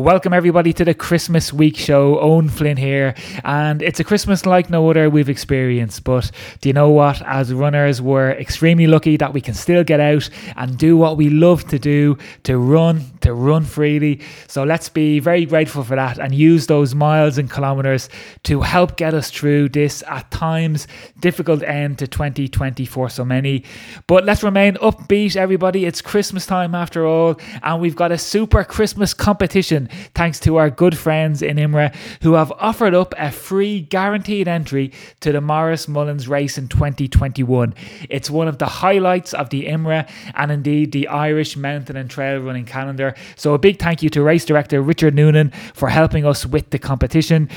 Welcome, everybody, to the Christmas Week show. Owen Flynn here, and it's a Christmas like no other we've experienced. But do you know what? As runners, we're extremely lucky that we can still get out and do what we love to do to run, to run freely. So let's be very grateful for that and use those miles and kilometers to help get us through this at times difficult end to 2020 for so many. But let's remain upbeat, everybody. It's Christmas time after all, and we've got a super Christmas competition thanks to our good friends in IMRA who have offered up a free guaranteed entry to the Maurice Mullins race in 2021. It's one of the highlights of the IMRA and indeed the Irish mountain and trail running calendar. So a big thank you to race director Richard Noonan for helping us with the competition.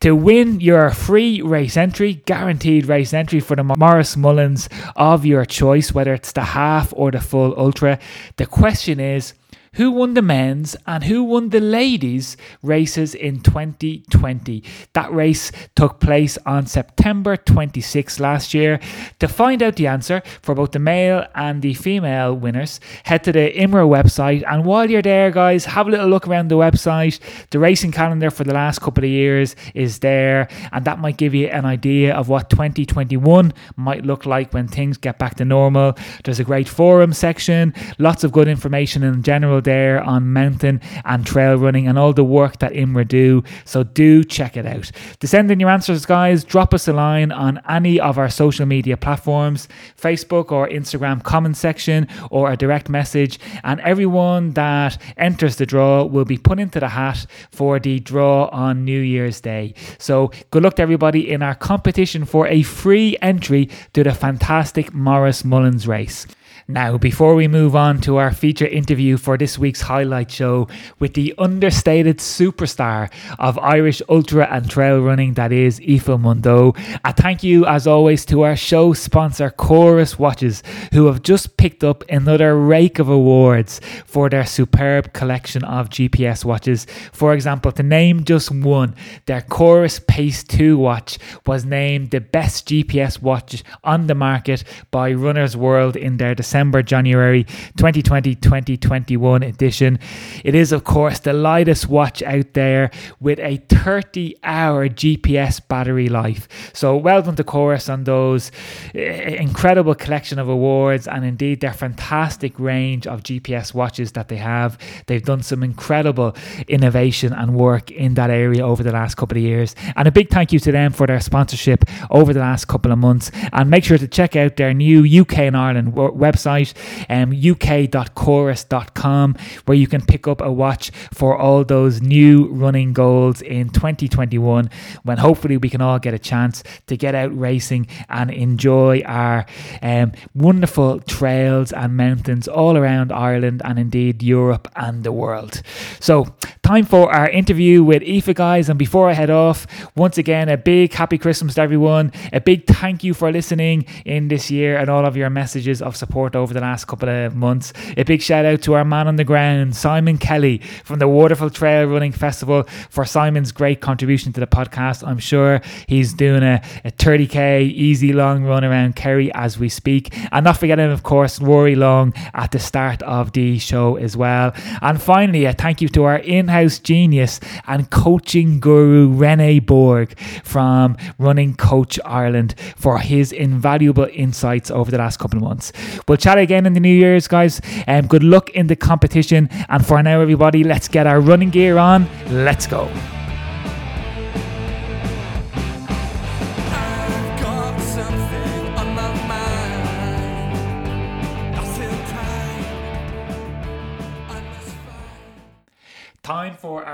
To win your free race entry, guaranteed race entry for the Maurice Mullins of your choice, whether it's the half or the full ultra, the question is who won the men's and who won the ladies' races in 2020. That race took place on September 26 last year. To find out the answer for both the male and the female winners, head to the IMRA website. And while you're there, guys, have a little look around the website. The racing calendar for the last couple of years is there, and that might give you an idea of what 2021 might look like when things get back to normal. There's a great forum section, lots of good information in general there on mountain and trail running and all the work that IMRA do. So do check it out. To send in your answers, guys, drop us a line on any of our social media platforms Facebook or Instagram comment section or a direct message. And everyone that enters the draw will be put into the hat for the draw on New Year's Day. So good luck to everybody in our competition for a free entry to the fantastic Maurice Mullins race. Now, before we move on to our feature interview for this week's highlight show with the understated superstar of Irish ultra and trail running, that is Aoife Mundow, a thank you as always to our show sponsor Coros Watches, who have just picked up another rake of awards for their superb collection of GPS watches. For example, to name just one, their Coros Pace 2 watch was named the best GPS watch on the market by Runner's World in their December December, January 2020 2021 edition. It is, of course, the lightest watch out there with a 30 hour GPS battery life. So, well done to Coros on those eh, incredible collection of awards and indeed their fantastic range of GPS watches that they have. They've done some incredible innovation and work in that area over the last couple of years. And a big thank you to them for their sponsorship over the last couple of months. And make sure to check out their new UK and Ireland website website, um, uk.coros.com, where you can pick up a watch for all those new running goals in 2021 when hopefully we can all get a chance to get out racing and enjoy our um, wonderful trails and mountains all around Ireland and indeed Europe and the world. So, time for our interview with Aoife, guys. And before I head off, once again, a big happy Christmas to everyone. A big thank you for listening in this year and all of your messages of support over the last couple of months. A big shout out to our man on the ground, Simon Kelly from the Waterford Trail Running Festival, for Simon's great contribution to the podcast. I'm sure he's doing a, a 30k easy long run around Kerry as we speak. And not forgetting, of course, Rory Long at the start of the show as well. And finally, a thank you to our in house genius and coaching guru, Rene Borg from Running Coach Ireland, for his invaluable insights over the last couple of months. We'll chat again in the New Year's, guys. Um, good luck in the competition. And for now, everybody, let's get our running gear on. Let's go.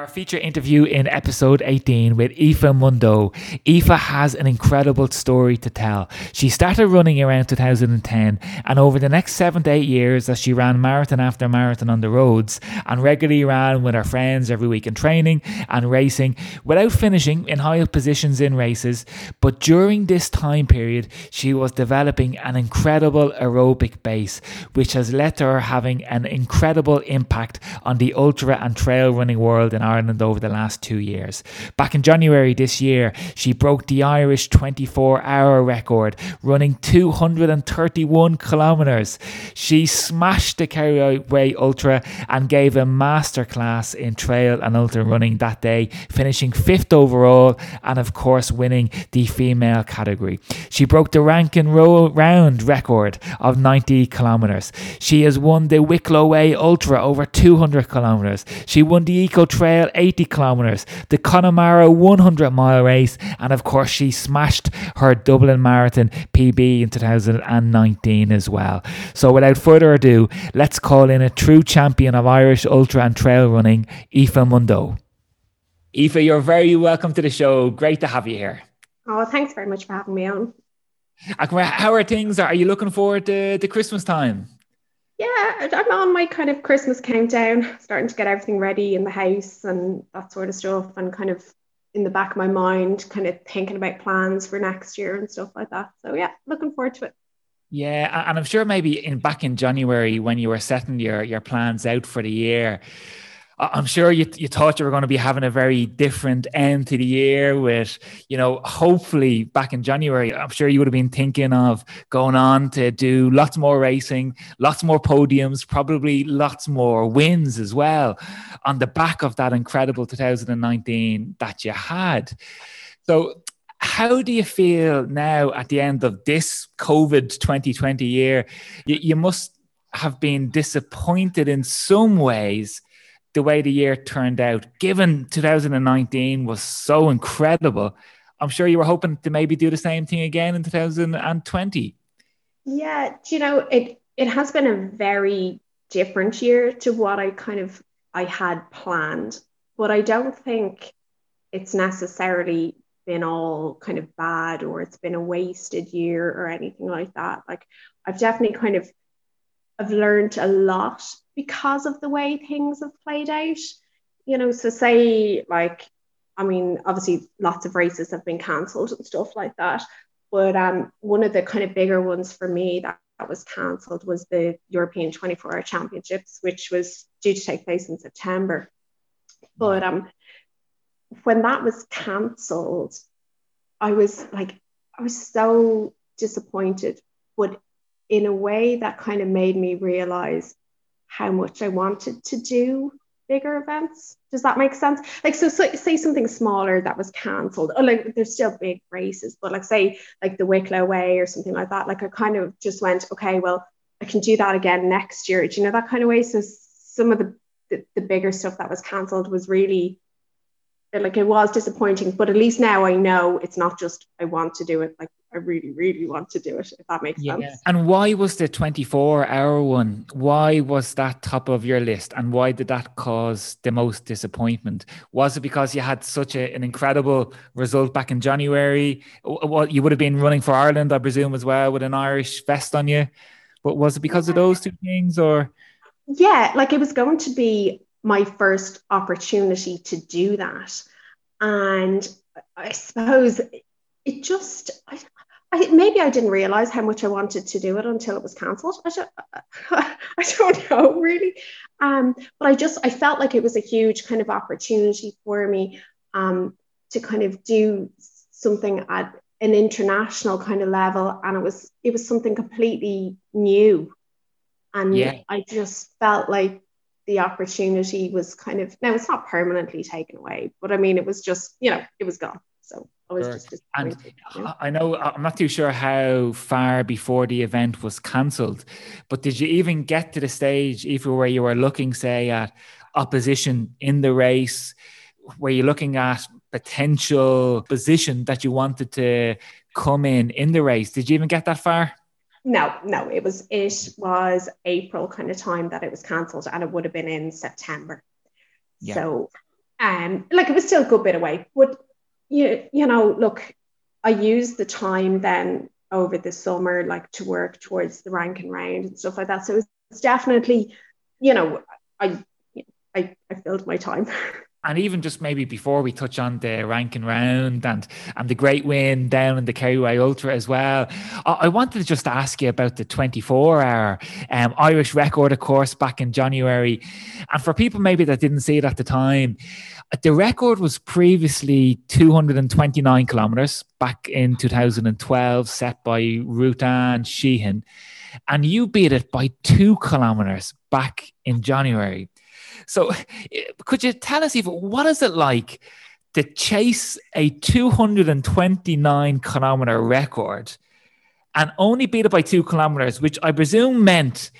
Our feature interview in episode 18 with Aoife Mundow. Aoife has an incredible story to tell. She started running around 2010, and over the next seven to eight years, as she ran marathon after marathon on the roads and regularly ran with her friends every week in training and racing without finishing in high positions in races. But during this time period, she was developing an incredible aerobic base, which has led to her having an incredible impact on the ultra and trail running world in Ireland over the last two years. Back in January this year, she broke the Irish 24 hour record, running 231 kilometres. She smashed the Kerryway Ultra and gave a masterclass in trail and ultra running that day, finishing fifth overall and, of course, winning the female category. She broke the Rankin Round record of 90 kilometres. She has won the Wicklow Way Ultra over 200 kilometres. She won the Eco Trail 80 kilometres, the Connemara 100 mile race, and of course, she smashed her Dublin Marathon PB in 2019 as well. So, without further ado, let's call in a true champion of Irish ultra and trail running, Aoife Mundow. Aoife, you're very welcome to the show. Great to have you here. Oh, thanks very much for having me on. How are things? Are you looking forward to the Christmas time? Yeah, I'm on my kind of Christmas countdown, starting to get everything ready in the house and that sort of stuff, and kind of in the back of my mind, kind of thinking about plans for next year and stuff like that. So yeah, looking forward to it. Yeah, and I'm sure maybe in back in January when you were setting your your plans out for the year, I'm sure you, you thought you were going to be having a very different end to the year with, you know, hopefully back in January, I'm sure you would have been thinking of going on to do lots more racing, lots more podiums, probably lots more wins as well on the back of that incredible 2019 that you had. So, how do you feel now at the end of this COVID 2020 year? You, you must have been disappointed in some ways the way the year turned out, given 2019 was so incredible, I'm sure you were hoping to maybe do the same thing again in 2020. Yeah, you know, it it has been a very different year to what I kind of I had planned, but I don't think it's necessarily been all kind of bad or it's been a wasted year or anything like that. Like I've definitely kind of I've learned a lot because of the way things have played out. You know, so say like, I mean, obviously lots of races have been cancelled and stuff like that. But um, one of the kind of bigger ones for me that, that was cancelled was the European 24 Hour Championships, which was due to take place in September. But um, when that was cancelled, I was like, I was so disappointed. But in a way that kind of made me realize how much I wanted to do bigger events. Does that make sense? Like, so, so say something smaller that was cancelled, or like there's still big races, but like say like the Wicklow Way or something like that. Like I kind of just went, okay, well, I can do that again next year. Do you know that kind of way? So some of the the, the bigger stuff that was cancelled was really like it was disappointing, but at least now I know it's not just I want to do it. Like I really, really want to do it, if that makes yeah. sense. And why was the 24 hour one? Why was that top of your list? And why did that cause the most disappointment? Was it because you had such a, an incredible result back in January? Well, you would have been running for Ireland, I presume, as well, with an Irish vest on you. But was it because of those two things or? Yeah, like it was going to be my first opportunity to do that. And I suppose it just, I, I, maybe I didn't realize how much I wanted to do it until it was cancelled. I don't, I don't know really, um, but I just I felt like it was a huge kind of opportunity for me um, to kind of do something at an international kind of level, and it was it was something completely new, and yeah. I just felt like the opportunity was kind of now it's not permanently taken away, but I mean it was just you know it was gone. So I was sure. just And I know I'm not too sure how far before the event was cancelled, but did you even get to the stage, even where you were looking, say, at opposition in the race? Were you looking at potential position that you wanted to come in in the race? Did you even get that far? No, no, it was it was April kind of time that it was cancelled, and it would have been in September. Yeah. So, um, like it was still a good bit away, but you, you know, look, I used the time then over the summer, like to work towards the Rankin Round and stuff like that. So it's definitely, you know, I, I, I filled my time. and even just maybe before we touch on the Rankin Round and and the great win down in the Kerryway Ultra as well, I, I wanted to just ask you about the 24 hour um, Irish record, of course, back in January. And for people maybe that didn't see it at the time, the record was previously 229 kilometers back in 2012, set by Ruthann Sheahan. And you beat it by two kilometers back in January. So, could you tell us, Aoife, what is it like to chase a 229 kilometer record and only beat it by two kilometers, which I presume meant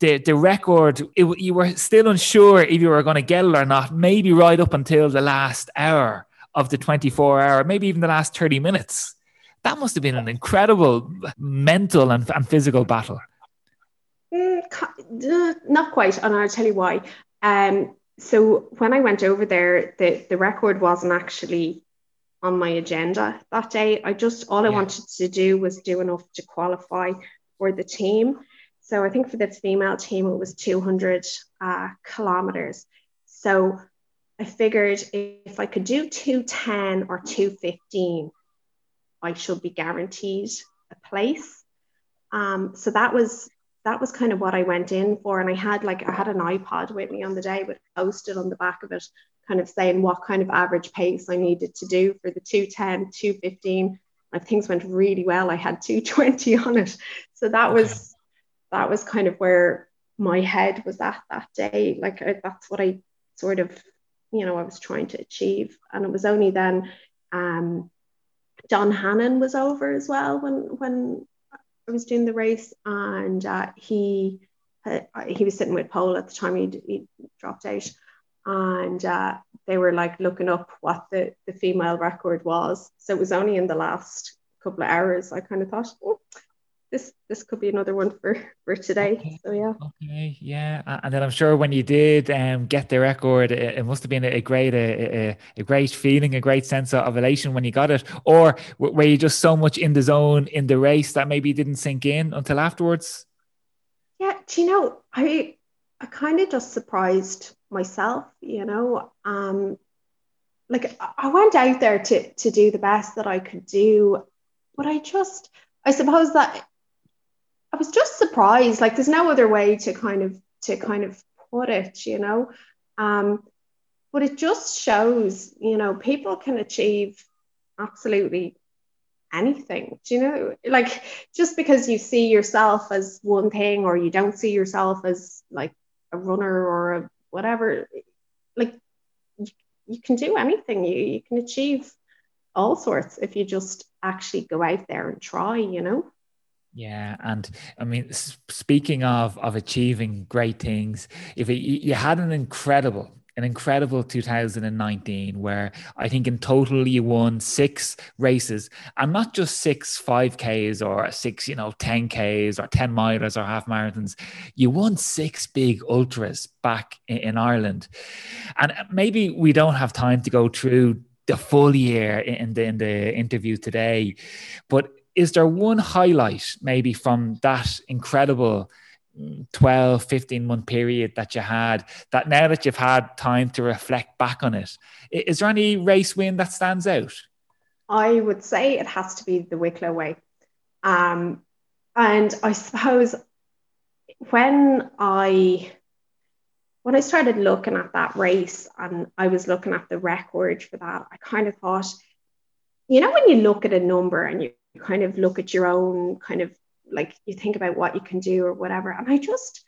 the, the record, it, you were still unsure if you were going to get it or not, maybe right up until the last hour of the 24 hour, maybe even the last 30 minutes. That must have been an incredible mental and, and physical battle. Mm, uh, not quite, and I'll tell you why. Um, so when I went over there, the, the record wasn't actually on my agenda that day. I just all I wanted to do was do enough to qualify for the team. So I think for the female team it was 200 uh, kilometers. So I figured if I could do 210 or 215, I should be guaranteed a place. Um, so that was that was kind of what I went in for. And I had like I had an iPod with me on the day with posted on the back of it, kind of saying what kind of average pace I needed to do for the 210, 215. If things went really well, I had 220 on it. So that was that was kind of where my head was at that day. Like I, that's what I sort of, you know, I was trying to achieve. And it was only then um, John Hannon was over as well when when I was doing the race, and uh, he uh, he was sitting with Paul at the time he he dropped out, and uh, they were like looking up what the the female record was. So it was only in the last couple of hours I kind of thought, oh, this this could be another one for for today. Okay. So yeah. Okay. Yeah, and then I'm sure when you did um, get the record, it, it must have been a, great a, a, a, great feeling, a great sense of elation when you got it. Or were you just so much in the zone in the race that maybe didn't sink in until afterwards? Yeah. Do you know I I kind of just surprised myself. You know, um, like I went out there to to do the best that I could do, but I just I suppose that I was just surprised. Like there's no other way to kind of to kind of put it, you know. Um, but it just shows, you know, people can achieve absolutely anything. Do you know? Like just because you see yourself as one thing or you don't see yourself as like a runner or a whatever, like you, you can do anything. You you can achieve all sorts if you just actually go out there and try, you know. Yeah, and I mean, speaking of of achieving great things, if it, you had an incredible, an incredible 2019 where I think in total you won six races, and not just six 5Ks or six, you know, 10Ks or 10 milers or half marathons. You won six big ultras back in, in Ireland, and uh, maybe we don't have time to go through the full year in the in the interview today, but is there one highlight maybe from that incredible 12 15 month period that you had that now that you've had time to reflect back on it is there any race win that stands out? I would say it has to be the wicklow way. Um, and i suppose when i when i started looking at that race and i was looking at the record for that i kind of thought you know when you look at a number and you kind of look at your own kind of like you think about what you can do or whatever. And I just,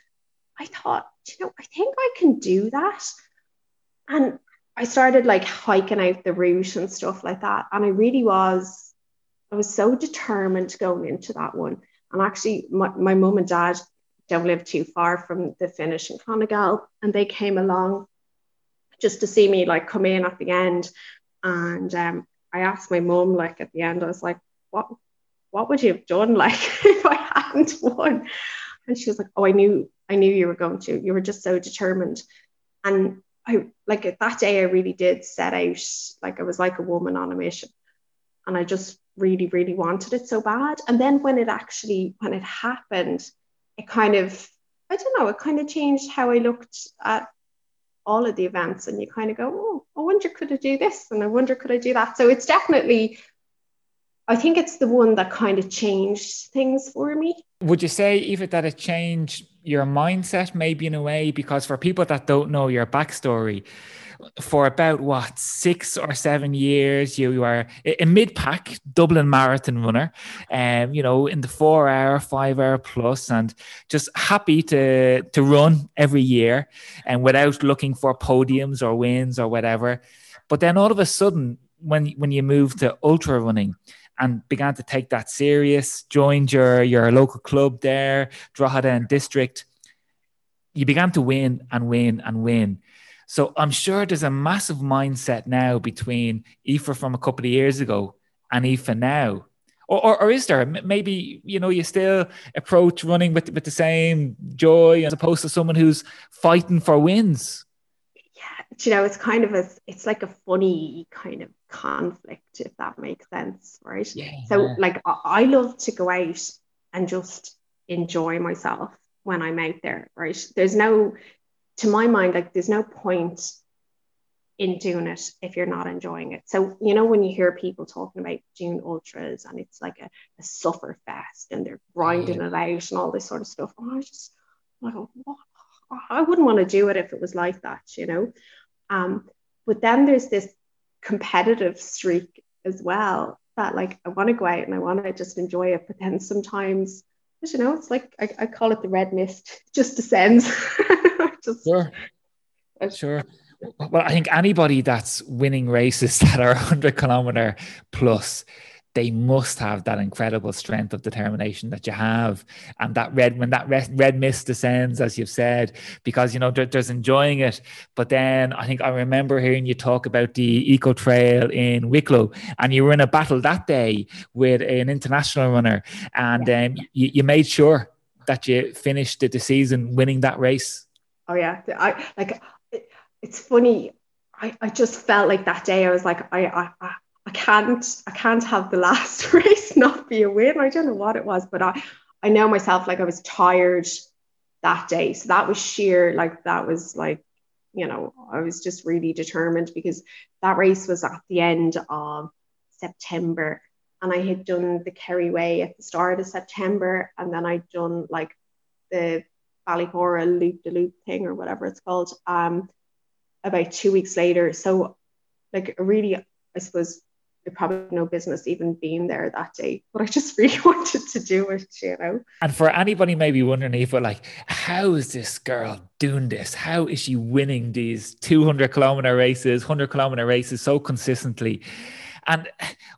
I thought, you know, I think I can do that. And I started like hiking out the route and stuff like that. And I really was, I was so determined going into that one. And actually, my, my mum and dad don't live too far from the finish in Clonegal, and they came along just to see me like come in at the end. And um, I asked my mum, like at the end, I was like, what what would you have done like if I hadn't won? And she was like, Oh, I knew I knew you were going to. You were just so determined. And I like that day I really did set out like I was like a woman on a mission. And I just really, really wanted it so bad. And then when it actually when it happened, it kind of I don't know, it kind of changed how I looked at all of the events and you kind of go, oh, I wonder could I do this and I wonder could I do that. So it's definitely, I think it's the one that kind of changed things for me. Would you say, Aoife, that it changed your mindset maybe in a way? Because for people that don't know your backstory, for about what six or seven years. You, are a mid pack Dublin marathon runner, um, you know, in the four hour, five hour plus, and just happy to to run every year and without looking for podiums or wins or whatever. But then all of a sudden, when when you move to ultra running, and began to take that serious, joined your your local club there, Drogheda District. You began to win and win and win. So I'm sure there's a massive mindset now between Aoife from a couple of years ago and Aoife now. Or, or, or, is there maybe you know you still approach running with with the same joy as opposed to someone who's fighting for wins yeah you know it's kind of a it's like a funny kind of conflict if that makes sense right yeah. so like I love to go out and just enjoy myself when I'm out there right there's no to my mind, like there's no point in doing it if you're not enjoying it. So, you know, when you hear people talking about doing ultras and it's like a, a suffer fest and they're grinding yeah. it out and all this sort of stuff, oh, I just like, what? I wouldn't want to do it if it was like that, you know. Um, but then there's this competitive streak as well that like I want to go out and I want to just enjoy it, but then sometimes you know it's like I, I call it the red mist just descends Just, sure. Sure. Well, I think anybody that's winning races that are 100 kilometer plus, they must have that incredible strength of determination that you have, and that red when that red, red mist descends, as you've said, because you know there, there's enjoying it. But then I think I remember hearing you talk about the eco trail in Wicklow, and you were in a battle that day with an international runner, and um, you, you made sure that you finished the, season winning that race. Oh yeah, I like. It, it's funny. I, I just felt like that day. I was like, I, I I can't I can't have the last race not be a win. I don't know what it was, but I I know myself like I was tired that day. So that was sheer like that was like you know I was just really determined because that race was at the end of September and I had done the Kerry Way at the start of September and then I'd done like the Ballyhoura loop the loop thing or whatever it's called um, about two weeks later. So, like, really, I suppose I probably no business even being there that day, but I just really wanted to do it, you know. And for anybody maybe wondering, if like, how is this girl doing this? How is she winning these 200 kilometer races, 100 kilometer races so consistently? And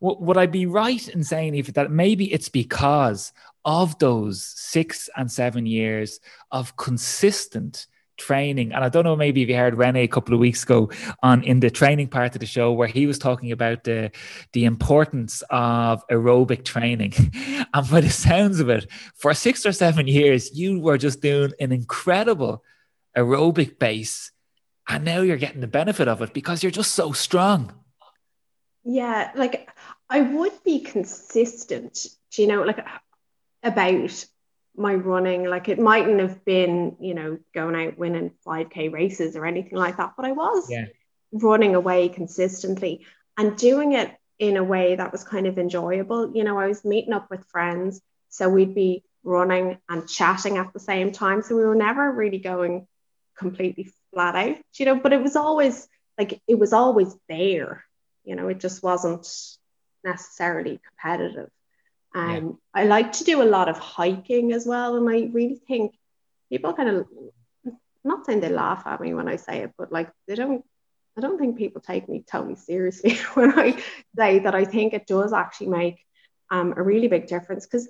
would I be right in saying, if that maybe it's because of those six and seven years of consistent training. And I don't know, maybe if you heard Rene a couple of weeks ago on in the training part of the show where he was talking about the the importance of aerobic training. and by the sounds of it, for six or seven years, you were just doing an incredible aerobic base. And now you're getting the benefit of it because you're just so strong. Yeah, like I would be consistent, you know, like about my running. Like it mightn't have been, you know, going out winning 5K races or anything like that, but I was yeah. running away consistently and doing it in a way that was kind of enjoyable. You know, I was meeting up with friends, so we'd be running and chatting at the same time. So we were never really going completely flat out, you know, but it was always like it was always there, you know, it just wasn't necessarily competitive. Um, yeah. I like to do a lot of hiking as well. And I really think people kind of, I'm not saying they laugh at me when I say it, but like they don't, I don't think people take me totally seriously when I say that I think it does actually make um, a really big difference. Because,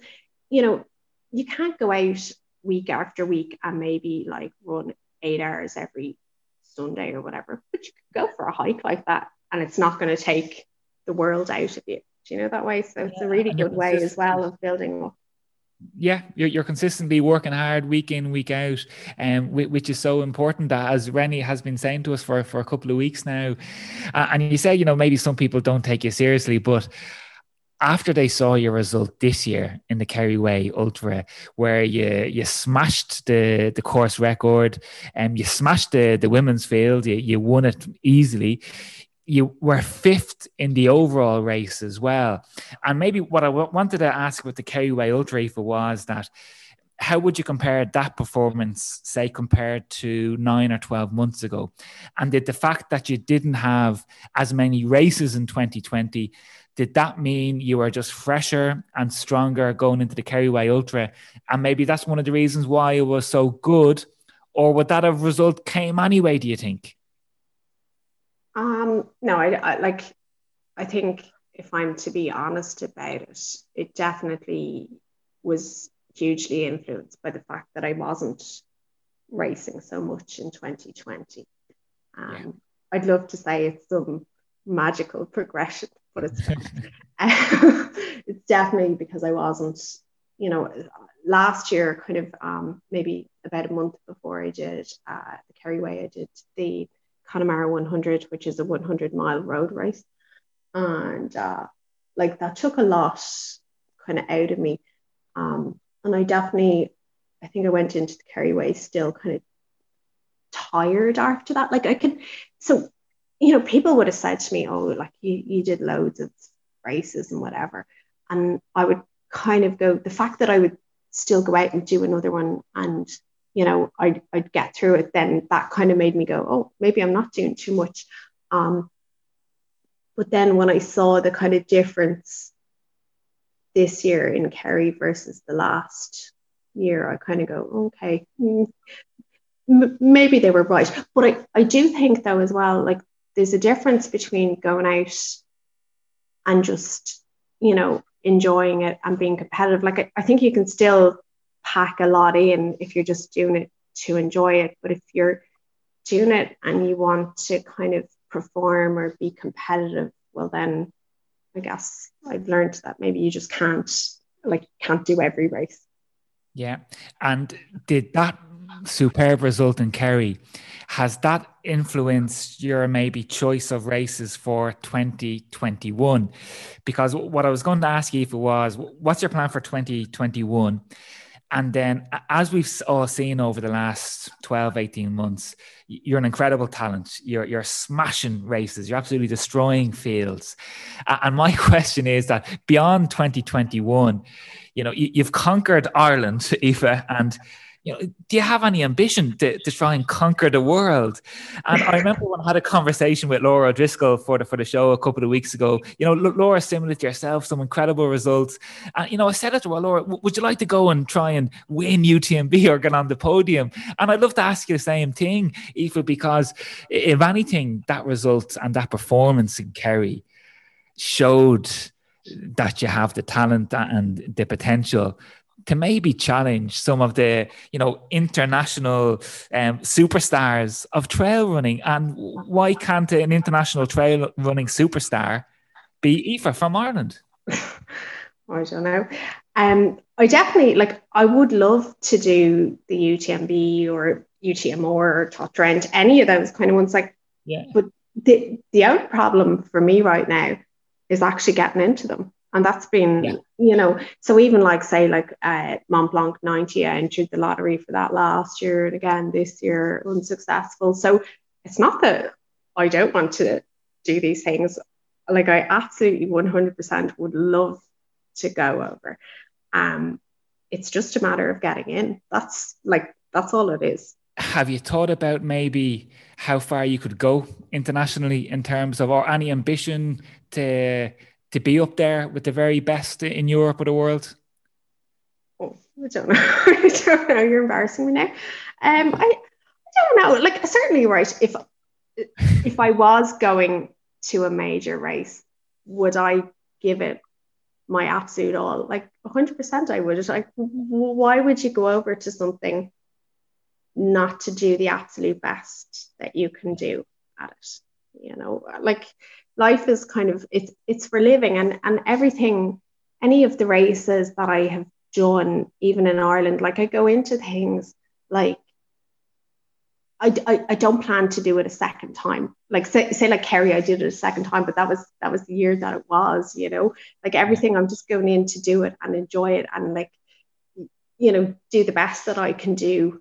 you know, you can't go out week after week and maybe like run eight hours every Sunday or whatever, but you can go for a hike like that and it's not going to take the world out of you you know that way so it's yeah, a really good way as well of building up yeah, you're, you're consistently working hard week in, week out, um, which is so important. That as Rene has been saying to us for, for a couple of weeks now, uh, and you say, you know, maybe some people don't take you seriously, but after they saw your result this year in the Kerry Way Ultra, where you you smashed the the course record and um, you smashed the the women's field, you, you won it easily. You were fifth in the overall race as well. And maybe what I w- wanted to ask with the Kerry Ultra was that how would you compare that performance, say, compared to nine or 12 months ago? And did the fact that you didn't have as many races in 2020 did that mean you were just fresher and stronger going into the Kerry Ultra? And maybe that's one of the reasons why it was so good. Or would that have result came anyway, do you think? Um, no, I, I like I think if I'm to be honest about it, it definitely was hugely influenced by the fact that I wasn't racing so much in 2020. Um, yeah. I'd love to say it's some magical progression but it's it's definitely because I wasn't, you know, last year, kind of um, maybe about a month before I did uh, the Kerryway, I did the Connemara 100, which is a 100 mile road race, and uh, like that took a lot kind of out of me, um, and I definitely, I think I went into the Kerryway still kind of tired after that. Like I could, so you know, people would have said to me, oh, like you, you did loads of races and whatever. And I would kind of go, the fact that I would still go out and do another one and, you know, I'd, I'd get through it, then that kind of made me go, oh, maybe I'm not doing too much. Um, but then when I saw the kind of difference this year in Kerry versus the last year, I kind of go, okay, mm, maybe they were right. But I, I do think though as well, like there's a difference between going out and just, you know, enjoying it and being competitive. Like, I, I think you can still pack a lot in if you're just doing it to enjoy it. But if you're doing it and you want to kind of perform or be competitive, well, then I guess I've learned that maybe you just can't, like, can't do every race. Yeah. And did that superb result in Kerry has that influenced your maybe choice of races for 2021? Because what I was going to ask you if it was, what's your plan for 2021? And then, as we've all seen over the last 12, 18 months, you're an incredible talent. You're, you're smashing races. You're absolutely destroying fields. And my question is that beyond 2021, you know, you've conquered Ireland, Aoife, and you know, do you have any ambition to, to try and conquer the world? And I remember when I had a conversation with Laura Driscoll for the for the show a couple of weeks ago. You know, Laura, similar to yourself, some incredible results. And you know, I said it to her, Laura, would you like to go and try and win UTMB or get on the podium? And I'd love to ask you the same thing, Aoife, because if anything, that result and that performance in Kerry showed that you have the talent and the potential to maybe challenge some of the you know international um, superstars of trail running. And why can't an international trail running superstar be Aoife from Ireland? I don't know. Um I definitely like I would love to do the UTMB or UTMR or Tor any of those kind of ones like yeah. but the the only problem for me right now is actually getting into them and that's been yeah. you know so even like say like uh, Mont Blanc 90 I entered the lottery for that last year and again this year unsuccessful. So it's not that I don't want to do these things. Like I absolutely 100% would love to go over. Um it's just a matter of getting in. That's like that's all it is. Have you thought about maybe how far you could go internationally in terms of or any ambition to to be up there with the very best in Europe or the world? Oh, I don't know. I don't know. You're embarrassing me now. Um, I, I don't know. Like certainly, right. If if I was going to a major race, would I give it my absolute all? Like 100%, I would. Like, why would you go over to something not to do the absolute best that you can do at it? You know, like life is kind of it's it's for living and and everything any of the races that I have done even in Ireland like I go into things like I, I, I, don't plan to do it a second time. Like say, say like Kerry, I did it a second time, but that was that was the year that it was, you know. Like everything, I'm just going in to do it and enjoy it and like, you know, do the best that I can do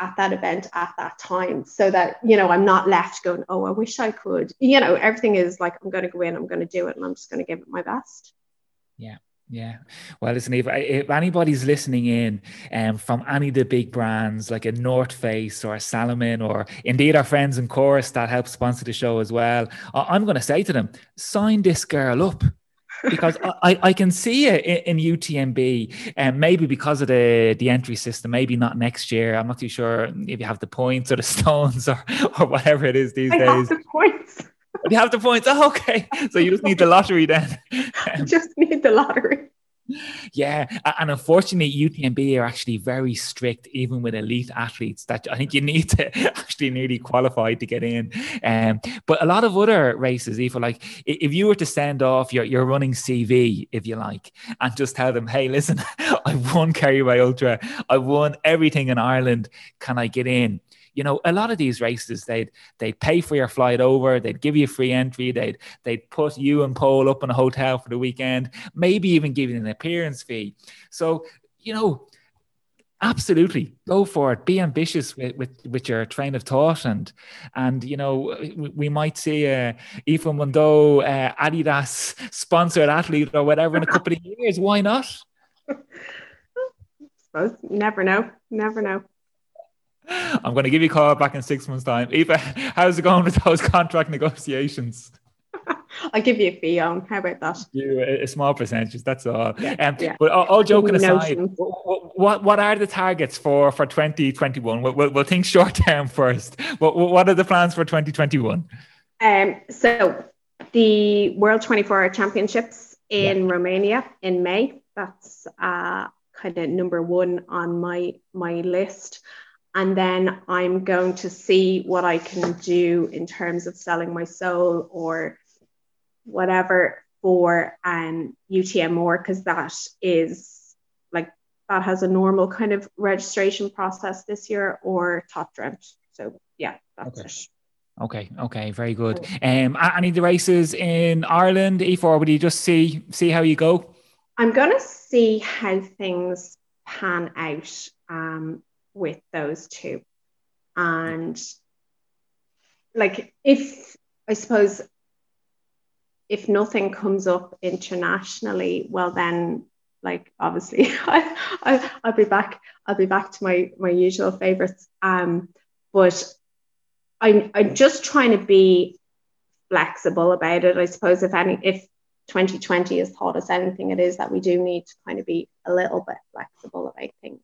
at that event at that time, so that you know I'm not left going, oh, I wish I could. You know, everything is like I'm going to go in, I'm going to do it, and I'm just going to give it my best. Yeah. Yeah. Well, listen, if, if anybody's listening in um, from any of the big brands like a North Face or a Salomon or indeed our friends in Coros that help sponsor the show as well, I'm going to say to them, sign this girl up. Because I, I can see it in, in UTMB, and um, maybe because of the the entry system, maybe not next year. I'm not too sure if you have the points or the stones or, or whatever it is these I days. the points. You have the points. Oh, okay. So you just need the lottery then. just need the lottery. Yeah, and unfortunately, UTMB are actually very strict, even with elite athletes. That I think you need to actually nearly qualify to get in. Um, but a lot of other races, even like if you were to send off your, your running CV, if you like, and just tell them, "Hey, listen, I won Kerry Way Ultra. I won everything in Ireland. Can I get in?" You know, a lot of these races, they'd they'd pay for your flight over, they'd give you free entry, they'd they'd put you and Paul up in a hotel for the weekend, maybe even give you an appearance fee. So, you know, absolutely go for it. Be ambitious with, with, with your train of thought. And and you know we, we might see a Aoife Munro uh, Adidas sponsored athlete or whatever in a couple of years. Why not? Suppose. Never know. Never know I'm going to give you a call back in six months' time. Aoife, how's it going with those contract negotiations? I'll give you a fee on. How about that? You a, a small percentage. That's all. Yeah, um, yeah. But all, all joking aside, what, what, what are the targets for for 2021? We'll, we'll, we'll think short term first. What what are the plans for 2021? Um, so the World 24 Hour Championships in yeah. Romania in May. That's uh, kind of number one on my my list and then I'm going to see what I can do in terms of selling my soul or whatever for um, UTM more because that is like that has a normal kind of registration process this year or top dreamt. So yeah, that's okay. it. Okay, okay, very good. Um, any of the races in Ireland, Aoife, would you just see see how you go? I'm gonna see how things pan out. Um, with those two. And like if I suppose if nothing comes up internationally, well then like obviously I, I I'll be back I'll be back to my my usual favorites. Um but I'm I'm just trying to be flexible about it. I suppose if any if 2020 has taught us anything, it is that we do need to kind of be a little bit flexible about things.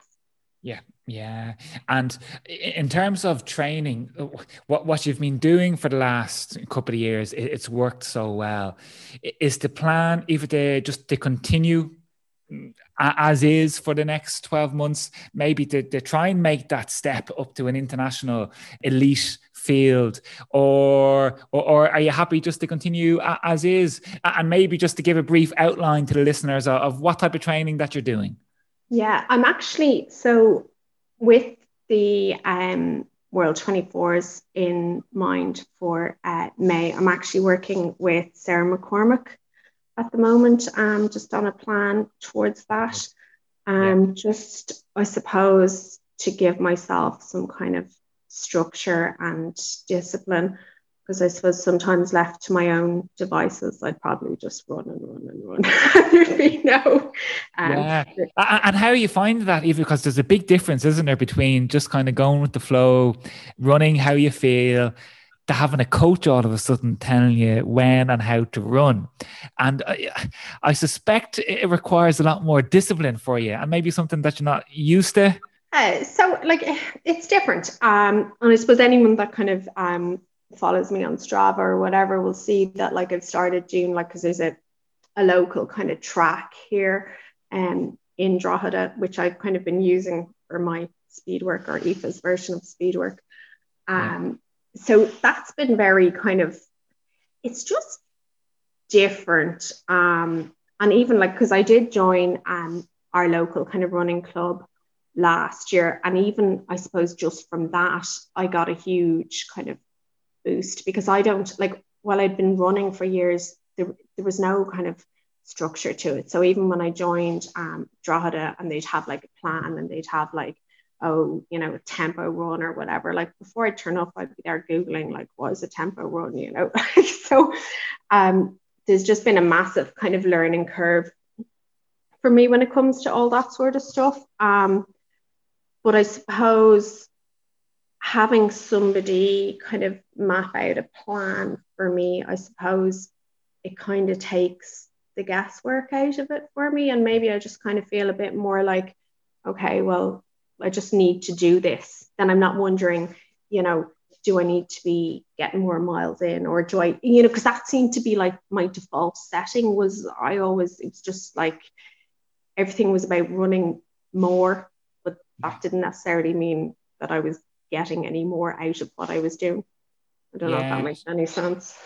Yeah, yeah. And in terms of training, uh, what what you've been doing for the last couple of years, it's worked so well. Is the plan if they just to continue mm, as is for the next 12 months, maybe to, to try and make that step up to an international elite field or, or, or are you happy just to continue as is and maybe just to give a brief outline to the listeners of, of what type of training that you're doing yeah, I'm actually so with the um, World 24s in mind for uh, May. I'm actually working with Sarah McCormack at the moment, um, just on a plan towards that. Um, yeah. Just, I suppose, to give myself some kind of structure and discipline because I suppose sometimes left to my own devices, I'd probably just run and run and run. There'd be no. Um, yeah. And how you find that, even because there's a big difference, isn't there, between just kind of going with the flow, running how you feel, to having a coach all of a sudden telling you when and how to run. And I, I suspect it requires a lot more discipline for you and maybe something that you're not used to. Uh, so like it's different um and i suppose anyone that kind of um follows me on Strava or whatever will see that like I've started doing like because there's a, a local kind of track here um, in Drogheda, which I've kind of been using for my speed work or Aoife's version of speed work. Um, yeah. So that's been very kind of, it's just different. Um, and even like, because I did join um, our local kind of running club last year. And even, I suppose, just from that, I got a huge kind of boost because I don't like, while I'd been running for years, there, there was no kind of structure to it. So even when I joined um, and they'd have like a plan and they'd have like, oh, you know, a tempo run or whatever, like before I turn up, I'd be there Googling like, what is a tempo run, you know? so um, there's just been a massive kind of learning curve for me when it comes to all that sort of stuff. Um, but I suppose having somebody kind of map out a plan for me, I suppose it kind of takes the guesswork out of it for me. And maybe I just kind of feel a bit more like, okay, well, I just need to do this. Then I'm not wondering, you know, do I need to be getting more miles in or do I, you know, because that seemed to be like my default setting was I always, it was just like everything was about running more, but that didn't necessarily mean that I was getting any more out of what I was doing. I don't yeah. know if that makes any sense.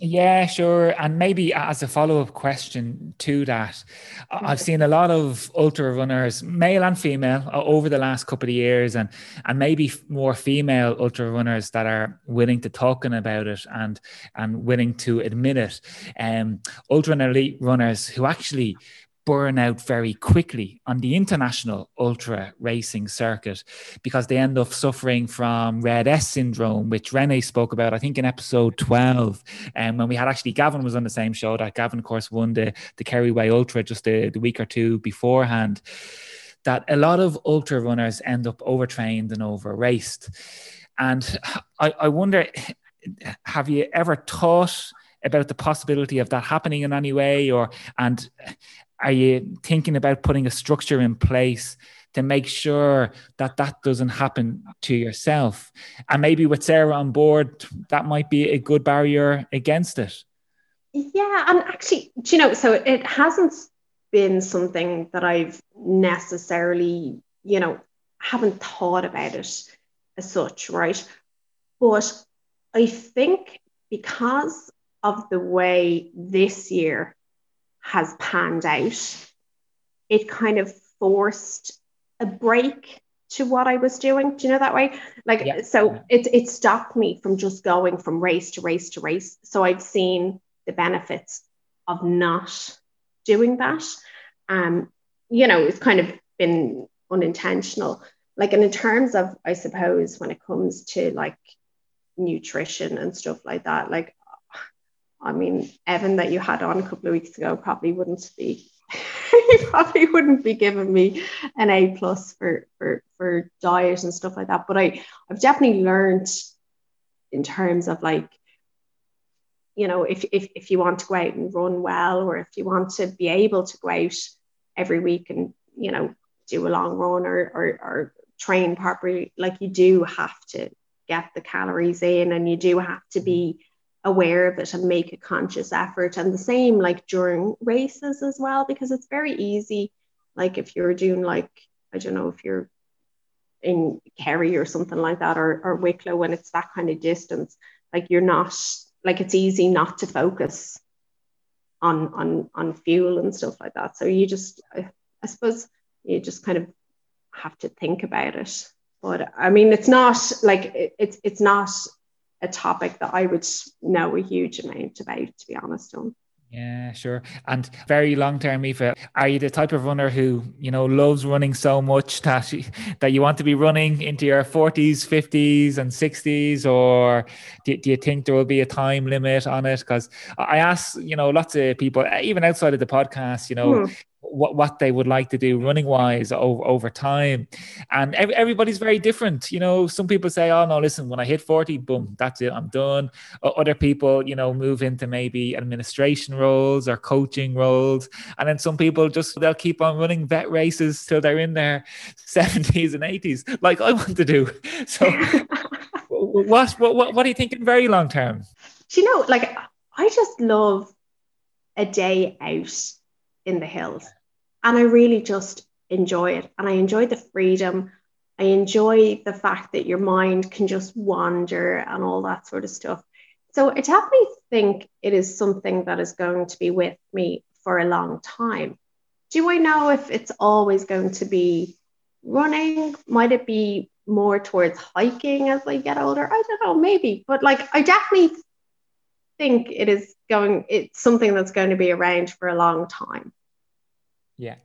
Yeah, sure. And maybe as a follow up question to that, I've seen a lot of ultra runners, male and female, over the last couple of years, and and maybe more female ultra runners that are willing to talking about it and and willing to admit it. Um, ultra and elite runners who actually burn out very quickly on the international ultra racing circuit because they end up suffering from RED-S syndrome, which Renee spoke about, I think, in episode 12. And um, when we had actually Gavin was on the same show, that Gavin, of course, won the, the Kerry Way Ultra just the, the week or two beforehand. That a lot of ultra runners end up overtrained and over raced. And I, I wonder, have you ever thought about the possibility of that happening in any way or and are you thinking about putting a structure in place to make sure that that doesn't happen to yourself? And maybe with sarah on board that might be a good barrier against it. Yeah and actually you know so it hasn't been something that i've necessarily you know haven't thought about it as such right? But i think because of the way this year has panned out, it kind of forced a break to what I was doing. Do you know that way? Like, yeah. so it, it stopped me from just going from race to race to race. So I've seen the benefits of not doing that. Um, you know, it's kind of been unintentional. Like, and in terms of, I suppose, when it comes to like nutrition and stuff like that, like I mean, Evan that you had on a couple of weeks ago probably wouldn't be he probably wouldn't be giving me an A plus for, for for diet and stuff like that. But I I've definitely learned in terms of like, you know, if if if you want to go out and run well, or if you want to be able to go out every week and you know do a long run or or, or train properly, like you do have to get the calories in, and you do have to be aware of it and make a conscious effort. And the same like during races as well, because it's very easy. Like if you're doing like, I don't know, if you're in Kerry or something like that, or, or Wicklow when it's that kind of distance, like you're not like it's easy not to focus on on on fuel and stuff like that. So you just I, I suppose you just kind of have to think about it. But I mean it's not like it, it's it's not a topic that I would know a huge amount about, to be honest. On. Yeah, sure. And very long term, Aoife, are you the type of runner who, you know, loves running so much that you, that you want to be running into your 40s, 50s, and 60s? Or do, do you think there will be a time limit on it? Because I ask, you know, lots of people, even outside of the podcast, you know, hmm what, what they would like to do running wise over, over time. And every, everybody's very different. You know, some people say, oh, no, listen, when I hit 40, boom, that's it, I'm done. Other people, you know, move into maybe administration roles or coaching roles. And then some people just, they'll keep on running vet races till they're in their 70s and 80s, like I want to do. So, what, what, what are you thinking very long term? Do you know, like, I just love a day out in the hills. And I really just enjoy it. And I enjoy the freedom. I enjoy the fact that your mind can just wander and all that sort of stuff. So I definitely think it is something that is going to be with me for a long time. Do I know if it's always going to be running? Might it be more towards hiking as I get older? I don't know, maybe. But like I definitely think it is going it's something that's going to be around for a long time. Yeah.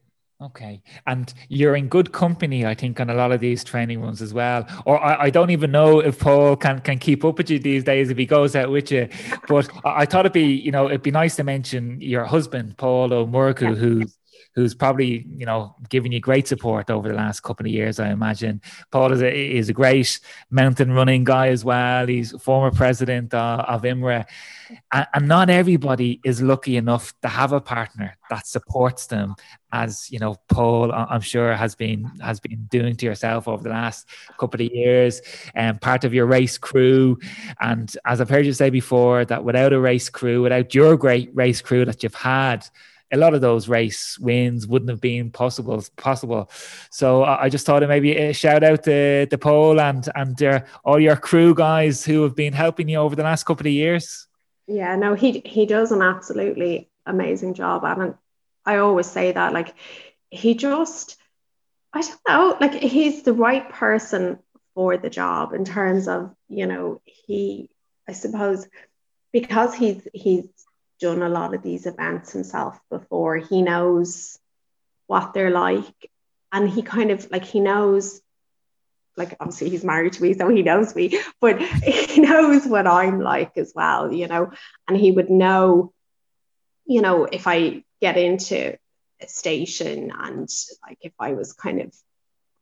Okay. And you're in good company, I think, on a lot of these training runs as well. Or I, I, don't even know if Paul can can keep up with you these days if he goes out with you. But I, I thought it'd be, you know, it'd be nice to mention your husband, Paul O'Murku, yeah. who's who's probably you know giving you great support over the last couple of years. I imagine Paul is a is a great mountain running guy as well. He's former president of, of IMRA, and, and not everybody is lucky enough to have a partner that supports them as you know paul i'm sure has been has been doing to yourself over the last couple of years and um, part of your race crew and as i've heard you say before that without a race crew without your great race crew that you've had a lot of those race wins wouldn't have been possible possible. So I just thought of maybe a shout out to the Paul and and uh, all your crew guys who have been helping you over the last couple of years. Yeah, no, he he does an absolutely amazing job, and I always say that like he just I don't know, like he's the right person for the job in terms of you know he I suppose because he's he's done a lot of these events himself before. He knows what they're like. And he kind of like, he knows, like, obviously he's married to me, so he knows me, but he knows what I'm like as well, you know. And he would know, you know, if I get into a station and like if I was kind of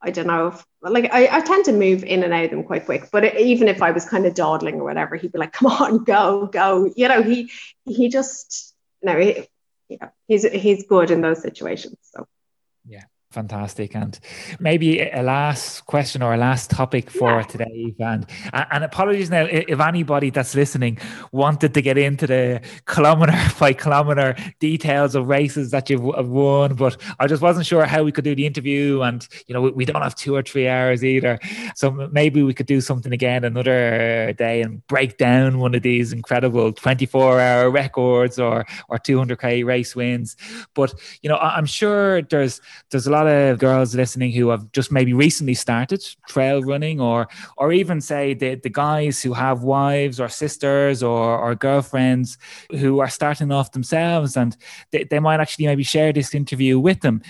I don't know if like I, I tend to move in and out of them quite quick. But it, even if I was kind of dawdling or whatever, he'd be like, "Come on, go, go." You know, he he just no, he, yeah, he's he's good in those situations. So yeah, fantastic. And maybe a last question or a last topic for yeah. today, and and apologies now if anybody that's listening wanted to get into the kilometer by kilometer details of races that you've won, but I just wasn't sure how we could do the interview, and you know we don't have two or three hours either, so maybe we could do something again another day and break down one of these incredible 24 hour records or or 200k race wins. But you know I'm sure there's there's a lot lot of girls listening who have just maybe recently started trail running or or even say the, the guys who have wives or sisters or, or girlfriends who are starting off themselves and they, they might actually maybe share this interview with them.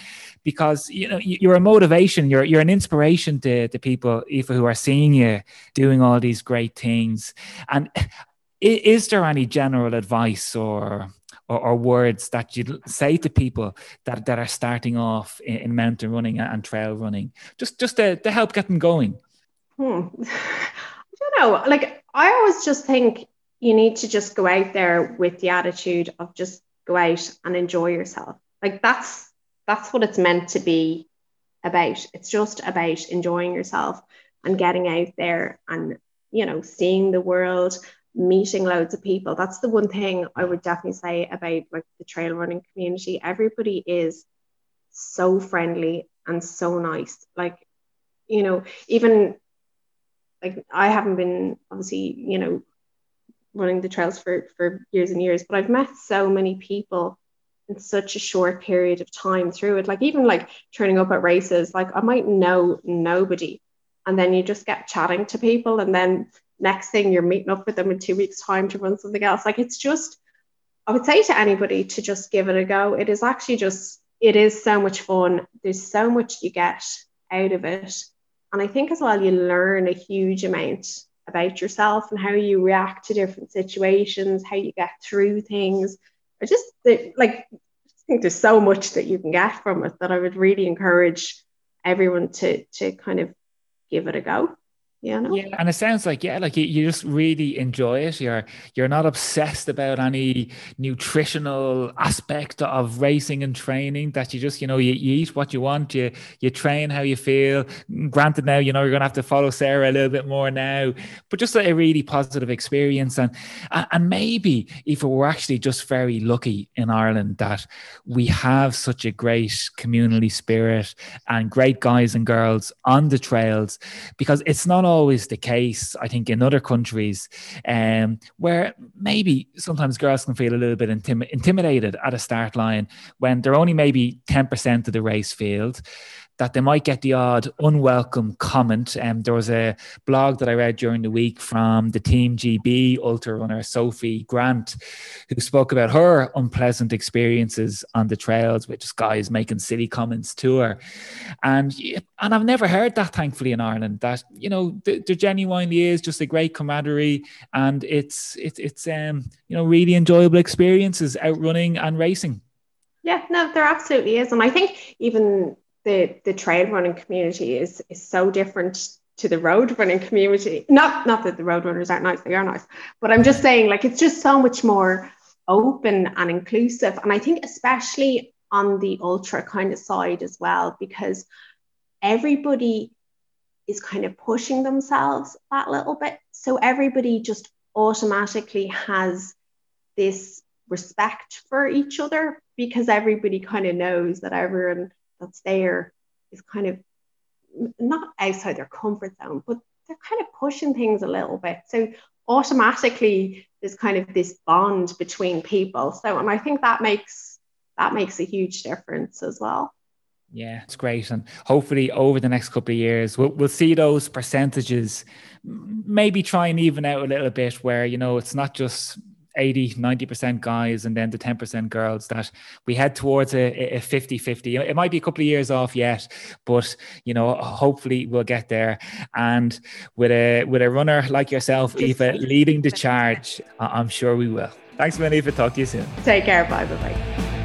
Because you know you're a motivation you're you're an inspiration to, to people who are seeing you doing all these great things. And is there any general advice or or, or words that you'd say to people that, that are starting off in, in mountain running and trail running, just just to, to help get them going? Hmm. I don't know. Like I always just think you need to just go out there with the attitude of just go out and enjoy yourself. Like that's that's what it's meant to be about. It's just about enjoying yourself and getting out there and you know seeing the world meeting loads of people. That's the one thing I would definitely say about like the trail running community. Everybody is so friendly and so nice. Like, you know, even like I haven't been obviously, you know, running the trails for for years and years, but I've met so many people in such a short period of time through it. Like even like turning up at races, like I might know nobody. And then you just get chatting to people and then next thing you're meeting up with them in two weeks time to run something else. Like it's just i would say to anybody to just give it a go. It is actually just it is so much fun. There's so much you get out of it. And i think as well you learn a huge amount about yourself and how you react to different situations how you get through things. I just like I think there's so much that you can get from it that i would really encourage everyone to to kind of give it a go you know? Yeah, and it sounds like yeah, like you, you just really enjoy it. You're you're not obsessed about any nutritional aspect of racing and training. That you just you know you, you eat what you want. You you train how you feel. Granted, now you know you're gonna have to follow Sarah a little bit more now, but just a really positive experience. And and maybe if we're actually just very lucky in Ireland that we have such a great community spirit and great guys and girls on the trails, because it's not all always the case, I think, in other countries um, where maybe sometimes girls can feel a little bit intim- intimidated at a start line when they're only maybe 10% of the race field that they might get the odd unwelcome comment. Um, there was a blog that I read during the week from the Team GB ultra runner Sophie Grant, who spoke about her unpleasant experiences on the trails with just guys making silly comments to her, and and I've never heard that thankfully in Ireland. That you know there, genuinely is just a great camaraderie, and it's it's it's um you know really enjoyable experiences out running and racing. Yeah, no, there absolutely is. And I think even the the trail running community is is so different to the road running community. Not not that the road runners aren't nice, they are nice, but I'm just saying like it's just so much more open and inclusive. And I think especially on the ultra kind of side as well, because everybody is kind of pushing themselves that little bit. So everybody just automatically has this respect for each other because everybody kind of knows that everyone that's there is kind of not outside their comfort zone, but they're kind of pushing things a little bit. So automatically there's kind of this bond between people. So and I think that makes that makes a huge difference as well. Yeah, it's great. And hopefully over the next couple of years, we'll, we'll see those percentages maybe try and even out a little bit where, you know, it's not just 80 90% guys and then the 10% girls that we head towards a, 50 50 it might be a couple of years off yet but you know hopefully we'll get there. And with a with a runner like yourself Aoife leading the charge i'm sure we will. Thanks Aoife talk to you soon. Take care. Bye bye bye